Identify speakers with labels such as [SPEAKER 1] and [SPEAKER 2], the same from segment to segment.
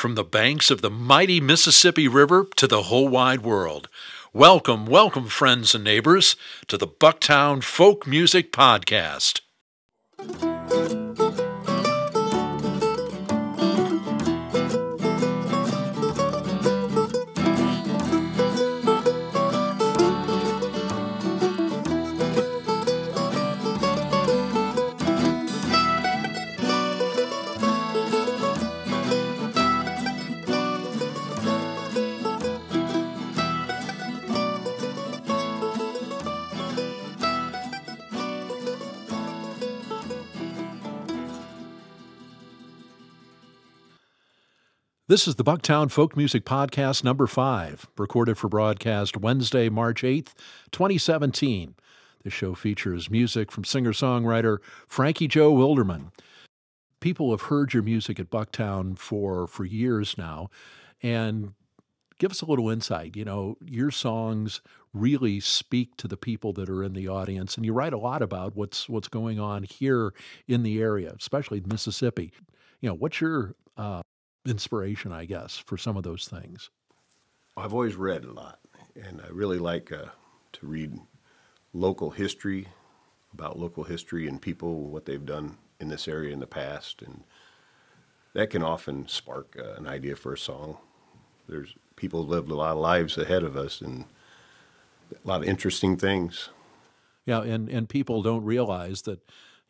[SPEAKER 1] from the banks of the mighty Mississippi River to the whole wide world. Welcome, welcome, friends and neighbors, to the Bucktown Folk Music Podcast. This is the Bucktown Folk Music Podcast number five, recorded for broadcast Wednesday, March 8th, 2017. This show features music from singer songwriter Frankie Joe Wilderman. People have heard your music at Bucktown for, for years now, and give us a little insight. You know, your songs really speak to the people that are in the audience, and you write a lot about what's what's going on here in the area, especially Mississippi. You know, what's your uh, inspiration, I guess, for some of those things?
[SPEAKER 2] I've always read a lot, and I really like uh, to read local history about local history and people, what they've done in this area in the past, and that can often spark uh, an idea for a song. There's people lived a lot of lives ahead of us, and a lot of interesting things.
[SPEAKER 1] Yeah, and and people don't realize that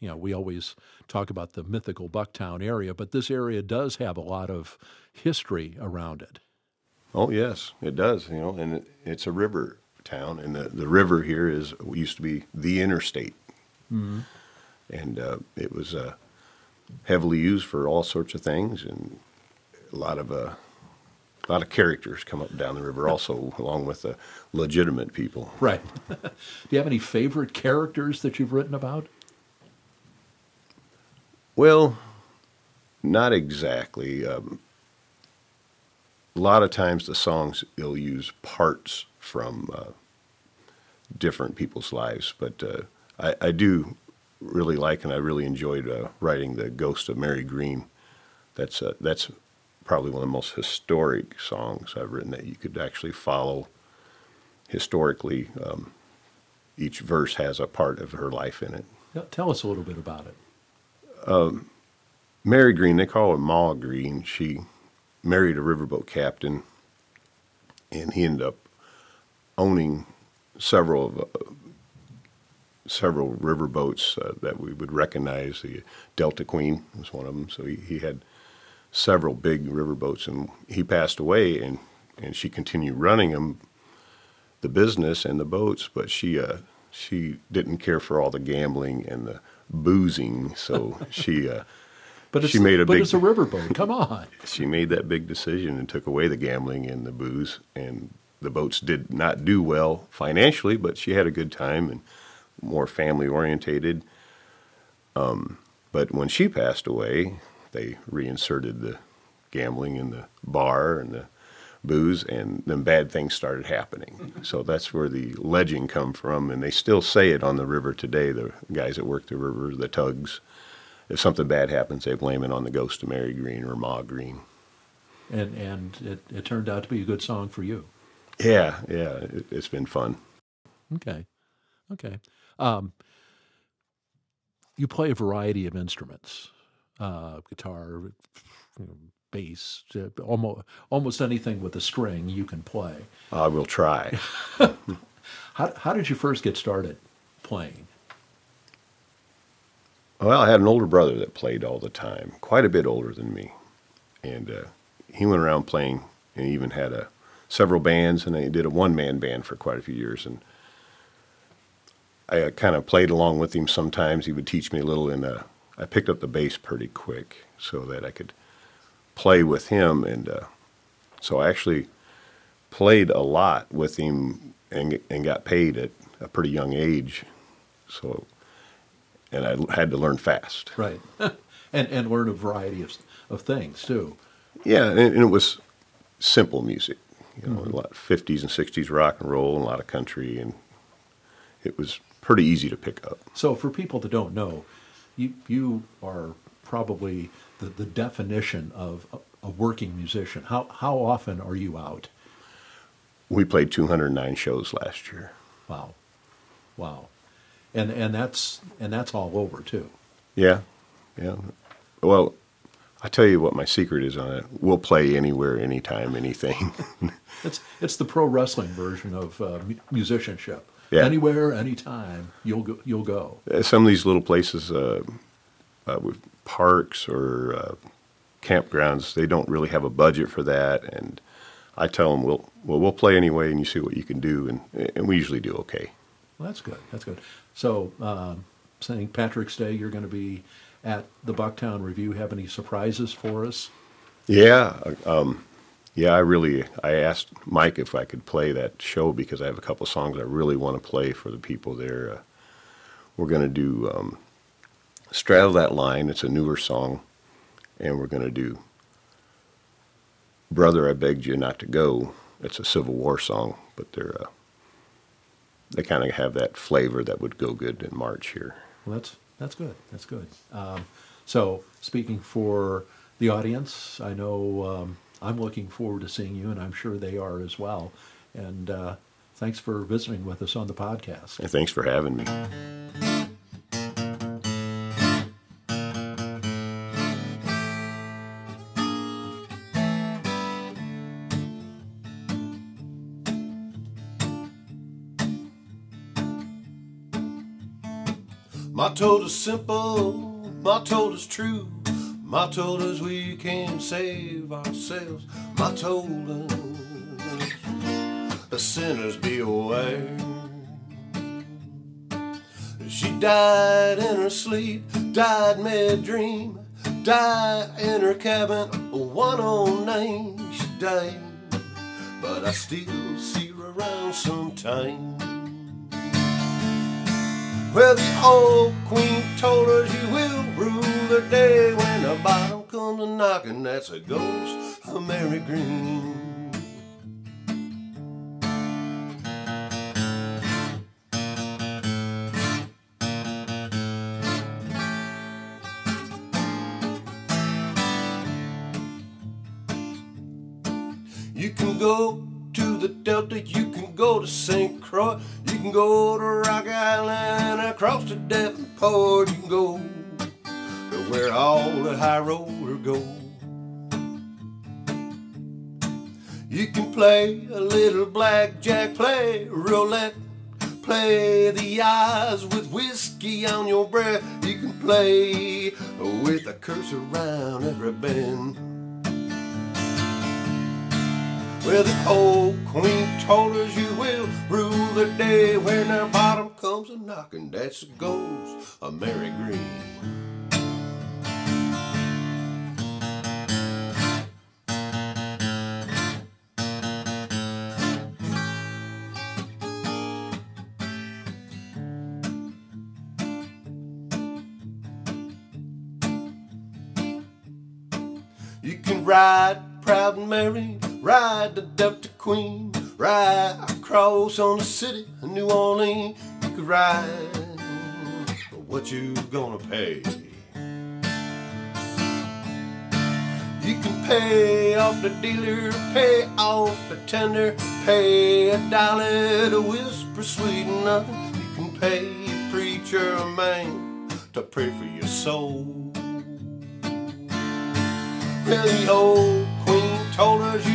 [SPEAKER 1] you know, we always talk about the mythical Bucktown area, but this area does have a lot of history around it.
[SPEAKER 2] Oh yes, it does. You know, and it, it's a river town, and the, the river here is used to be the interstate, mm-hmm. and uh, it was uh, heavily used for all sorts of things, and a lot of uh, a lot of characters come up and down the river also, along with the legitimate people.
[SPEAKER 1] Right. Do you have any favorite characters that you've written about?
[SPEAKER 2] Well, not exactly. Um, a lot of times the songs will use parts from uh, different people's lives, but uh, I, I, do really like and I really enjoyed uh, writing the Ghost of Mary Greene. That's uh, that's probably one of the most historic songs I've written that you could actually follow historically. Um, each verse has a part of her life in it.
[SPEAKER 1] Tell us a little bit about it
[SPEAKER 2] um, Mary Greene, they call her Ma Greene. She married a riverboat captain, and he ended up owning several of uh, several riverboats uh, that we would recognize. The Delta Queen was one of them. So he, he had several big riverboats, and he passed away, and and she continued running them, the business and the boats, but she uh, she didn't care for all the gambling and the boozing. So she, uh,
[SPEAKER 1] but she made a but big. it's a riverboat. Come on.
[SPEAKER 2] She made that big decision and took away the gambling and the booze, and the boats did not do well financially, but she had a good time and more family orientated. Um, but when she passed away, they reinserted the gambling in the bar and the booze, and then bad things started happening. So that's where the legend come from, and they still say it on the river today. The guys that work the river, the tugs, if something bad happens, they blame it on the ghost of Mary Greene or Ma Greene.
[SPEAKER 1] And and it, it turned out to be a good song for you.
[SPEAKER 2] Yeah, yeah, it, has been fun.
[SPEAKER 1] Okay, okay. Um, you play a variety of instruments, uh, guitar, you know, bass, almost almost anything with a string you can play.
[SPEAKER 2] I will try.
[SPEAKER 1] how how did you first get started playing?
[SPEAKER 2] Well, I had an older brother that played all the time, quite a bit older than me, and uh, he went around playing and he even had a several bands, and he did a one man band for quite a few years, and. I uh, kind of played along with him sometimes. He would teach me a little, and uh, I picked up the bass pretty quick so that I could play with him, and uh, so I actually played a lot with him and and got paid at a pretty young age. So, and I had to learn fast.
[SPEAKER 1] Right, and and learn a variety of of things too.
[SPEAKER 2] Yeah, and, and it was simple music. You know, mm-hmm. a lot of 50s and 60s rock and roll and a lot of country, and it was pretty easy to pick up.
[SPEAKER 1] So, for people that don't know, you you are probably the, the definition of a working musician. How how often are you out?
[SPEAKER 3] We played 209 shows last year.
[SPEAKER 1] Wow, wow, and and that's and that's all over too.
[SPEAKER 3] Yeah, yeah. Well, I tell you what my secret is on it. We'll play anywhere, anytime, anything.
[SPEAKER 1] it's it's the pro wrestling version of uh, musicianship.
[SPEAKER 3] Yeah.
[SPEAKER 1] Anywhere, anytime, you'll go. You'll go.
[SPEAKER 3] Some of these little places, uh, uh, with parks or uh, campgrounds, they don't really have a budget for that, and I tell them, "We'll well, we'll play anyway, and you see what you can do," and and we usually do okay.
[SPEAKER 1] Well, that's good. That's good. So, um, St. Patrick's Day, you're going to be at the Bucktown Revue. Have any surprises for us?
[SPEAKER 3] Yeah, um, yeah. I really I asked Mike if I could play that show because I have a couple songs I really want to play for the people there. Uh, we're going to do um, "Straddle That Line." It's a newer song, and we're going to do "Brother, I Begged You Not to Go." It's a Civil War song, but they're uh, they kind of have that flavor that would go good in March here.
[SPEAKER 1] Well, that's that's good. That's good. Um, so, speaking for the audience, I know um, I'm looking forward to seeing you, and I'm sure they are as well. And uh, thanks for visiting with us on the podcast.
[SPEAKER 3] And thanks for having me.
[SPEAKER 2] Motto is simple, motto is true. Motto is we can save ourselves. Motto is the sinners be aware. She died in her sleep, died mid dream, died in her cabin, one oh old name she died. But I still see her around sometime. Well, the old queen told her she will rule the day when the bottom comes a knocking. That's a ghost of Mary Greene. You can go to the Delta, you can go to St. Croix, you can go to Rock Island, across to Davenport, you can go to where all the high rollers go. You can play a little blackjack, play roulette, play the eyes with whiskey on your breath. You can play with a curse around every bend. Well, the old queen told us you will rule the day when the bottom comes a knocking. That's the ghost of Mary Greene. You can ride proud and ride the Delta Queen, ride across on the city of New Orleans. You can ride, but what you gonna pay? You can pay off the dealer, pay off the tender, pay a dollar to whisper sweet nothing. You can pay a preacher a man to pray for your soul. Well, the old queen told us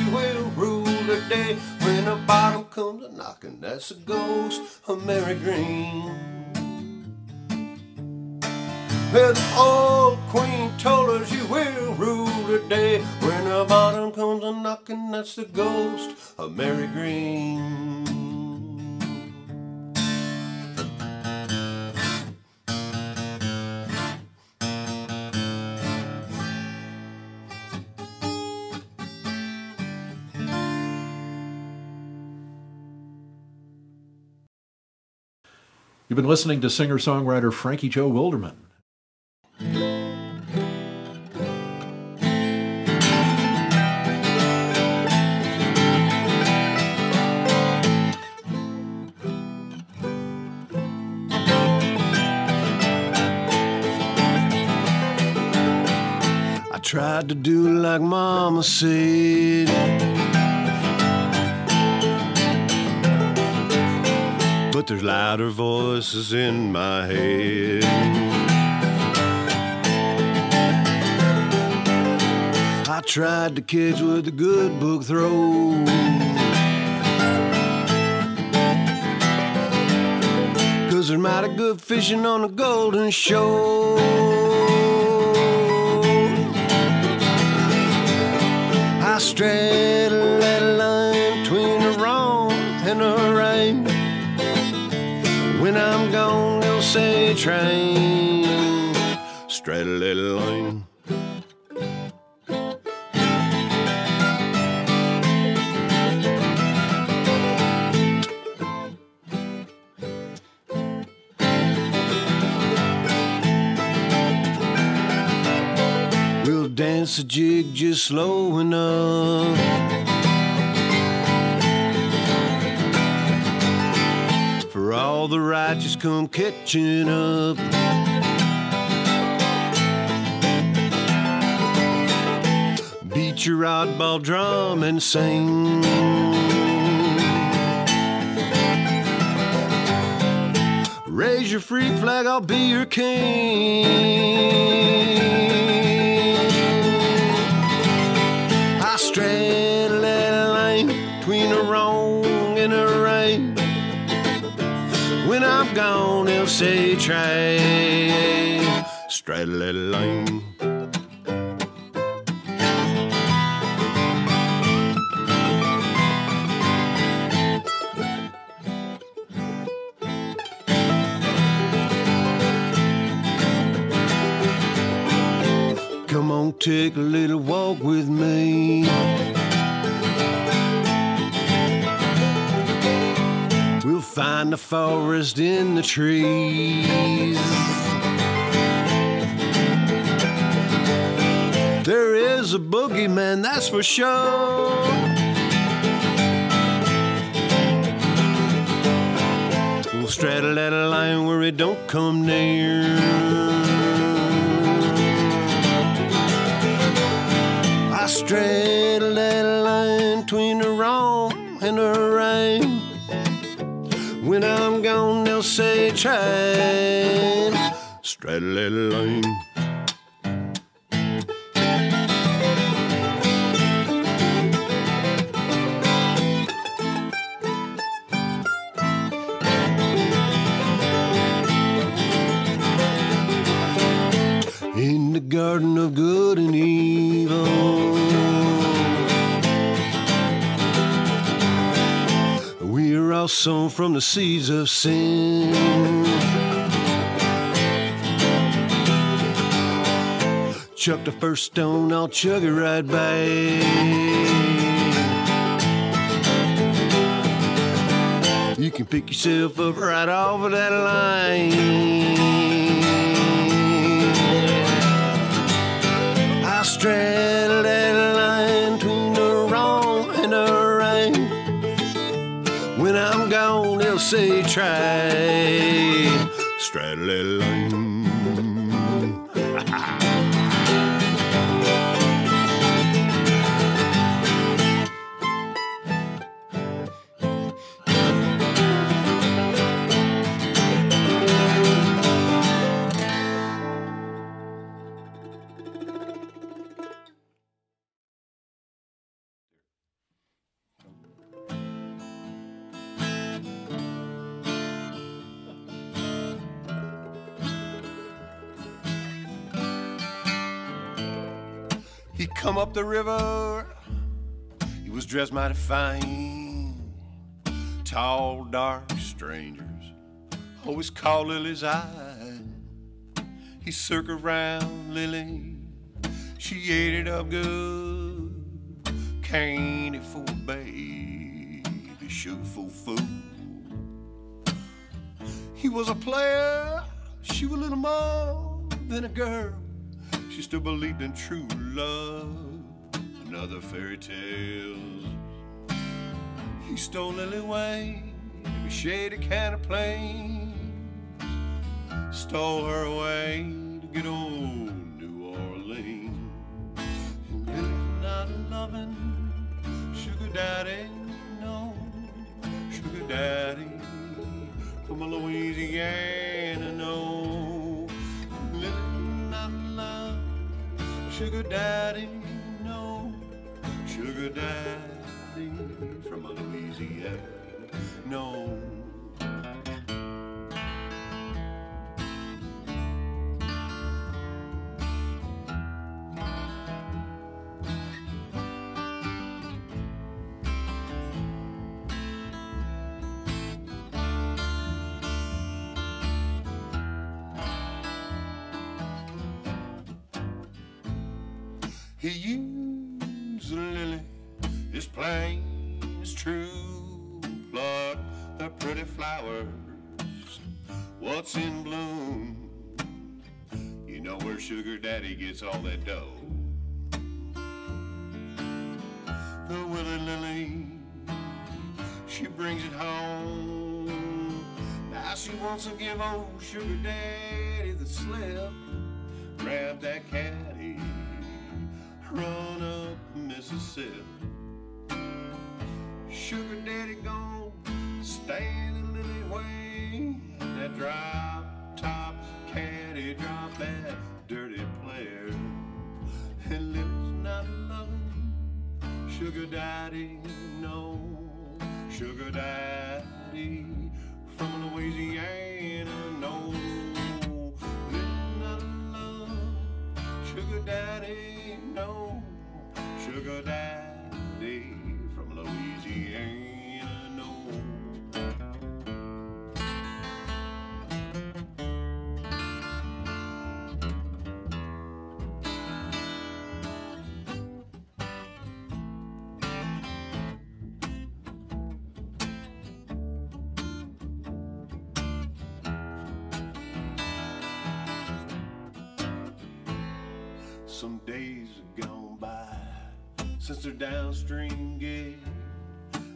[SPEAKER 2] when the bottom comes a knocking. That's the ghost of Mary Greene. Well, the old queen told us you will rule the day when the bottom comes a knocking. That's the ghost of Mary Greene.
[SPEAKER 1] You've been listening to singer songwriter Frankie Joe Wilderman.
[SPEAKER 2] I tried to do like Mama said. But there's louder voices in my head. I tried to catch with a good book throw. Cause there's mighty good fishing on the Golden Shore. I straddle that line between the wrong and the right. Say train. Straddle that line. We'll dance a jig just slow enough. Righteous come catching up. Beat your oddball drum and sing. Raise your freak flag, I'll be your king. Say try. Straddle that line. Come on, take a little walk with me. Find the forest in the trees. There is a boogeyman, that's for sure. We'll straddle that line where it don't come near. I straddle that line between the wrong and the right. When I'm gone, they'll say train. Straddle that sown from the seeds of sin. Chuck the first stone, I'll chug it right back. You can pick yourself up right off of that line. Say try. Straddle come up the river. He was dressed mighty fine. Tall, dark strangers always call Lily's eye. He circled round Lily. She ate it up good. Candy for a baby, sugar for food. He was a player. She was a little more than a girl. She still believed in true love and other fairy tales. He stole Lily away, every shady kind of plains. Stole her away to get old New Orleans. Lily's not loving sugar daddy, no sugar daddy from Louisiana, sugar daddy, no sugar daddy from Louisiana, no. He used lily, it's plain, it's true. Pluck the pretty flowers, what's in bloom. You know where Sugar Daddy gets all that dough. The willy lily, she brings it home. Now she wants to give old Sugar Daddy the slip. Grab that caddy run up Mississippi. Sugar daddy gone, Some days have gone by since their downstream gig.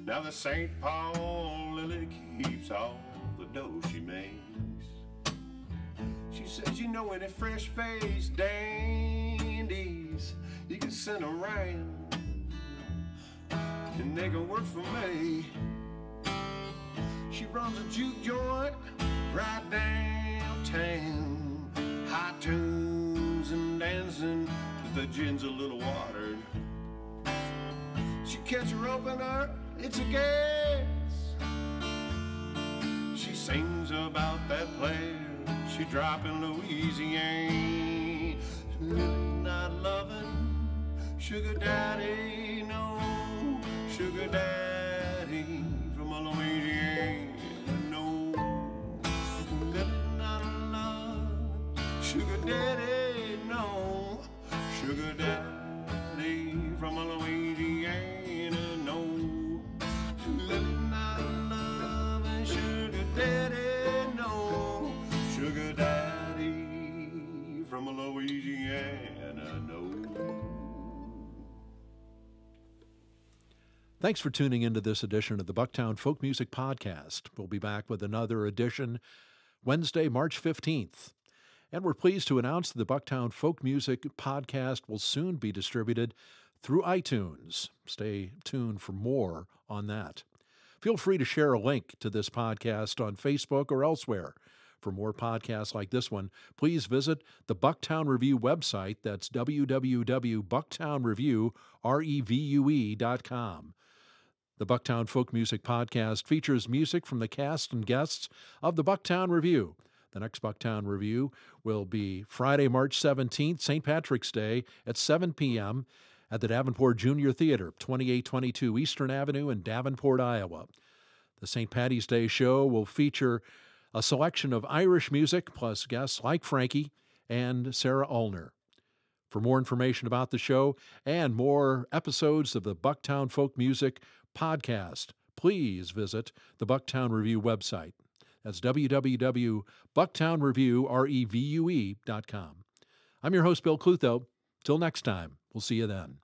[SPEAKER 2] Now the St. Paul Lily keeps all the dough she makes. She says, you know, any fresh faced dandies you can send around and they can work for me. She runs a juke joint right downtown. High and dancing, but the gin's a little watered. She catch her it's a gas. She sings about that player she dropped in Louisiana. Not loving sugar daddy, no sugar daddy from Louisiana, no. Not sugar daddy, sugar daddy from Louisiana, no. Living not loving sugar daddy, no. Sugar daddy from Louisiana, no.
[SPEAKER 1] Thanks for tuning into this edition of the Bucktown Folk Music Podcast. We'll be back with another edition Wednesday, March 15th. And we're pleased to announce that the Bucktown Folk Music Podcast will soon be distributed through iTunes. Stay tuned for more on that. Feel free to share a link to this podcast on Facebook or elsewhere. For more podcasts like this one, please visit the Bucktown Revue website. That's www.bucktownrevue.com. The Bucktown Folk Music Podcast features music from the cast and guests of the Bucktown Revue. The next Bucktown Revue will be Friday, March 17th, St. Patrick's Day at 7 p.m. at the Davenport Junior Theater, 2822 Eastern Avenue in Davenport, Iowa. The St. Patty's Day show will feature a selection of Irish music plus guests like Frankie and Sarah Ulner. For more information about the show and more episodes of the Bucktown Folk Music Podcast, please visit the Bucktown Revue website. That's www.bucktownrevue.com. I'm your host, Bill Clutho. Till next time, we'll see you then.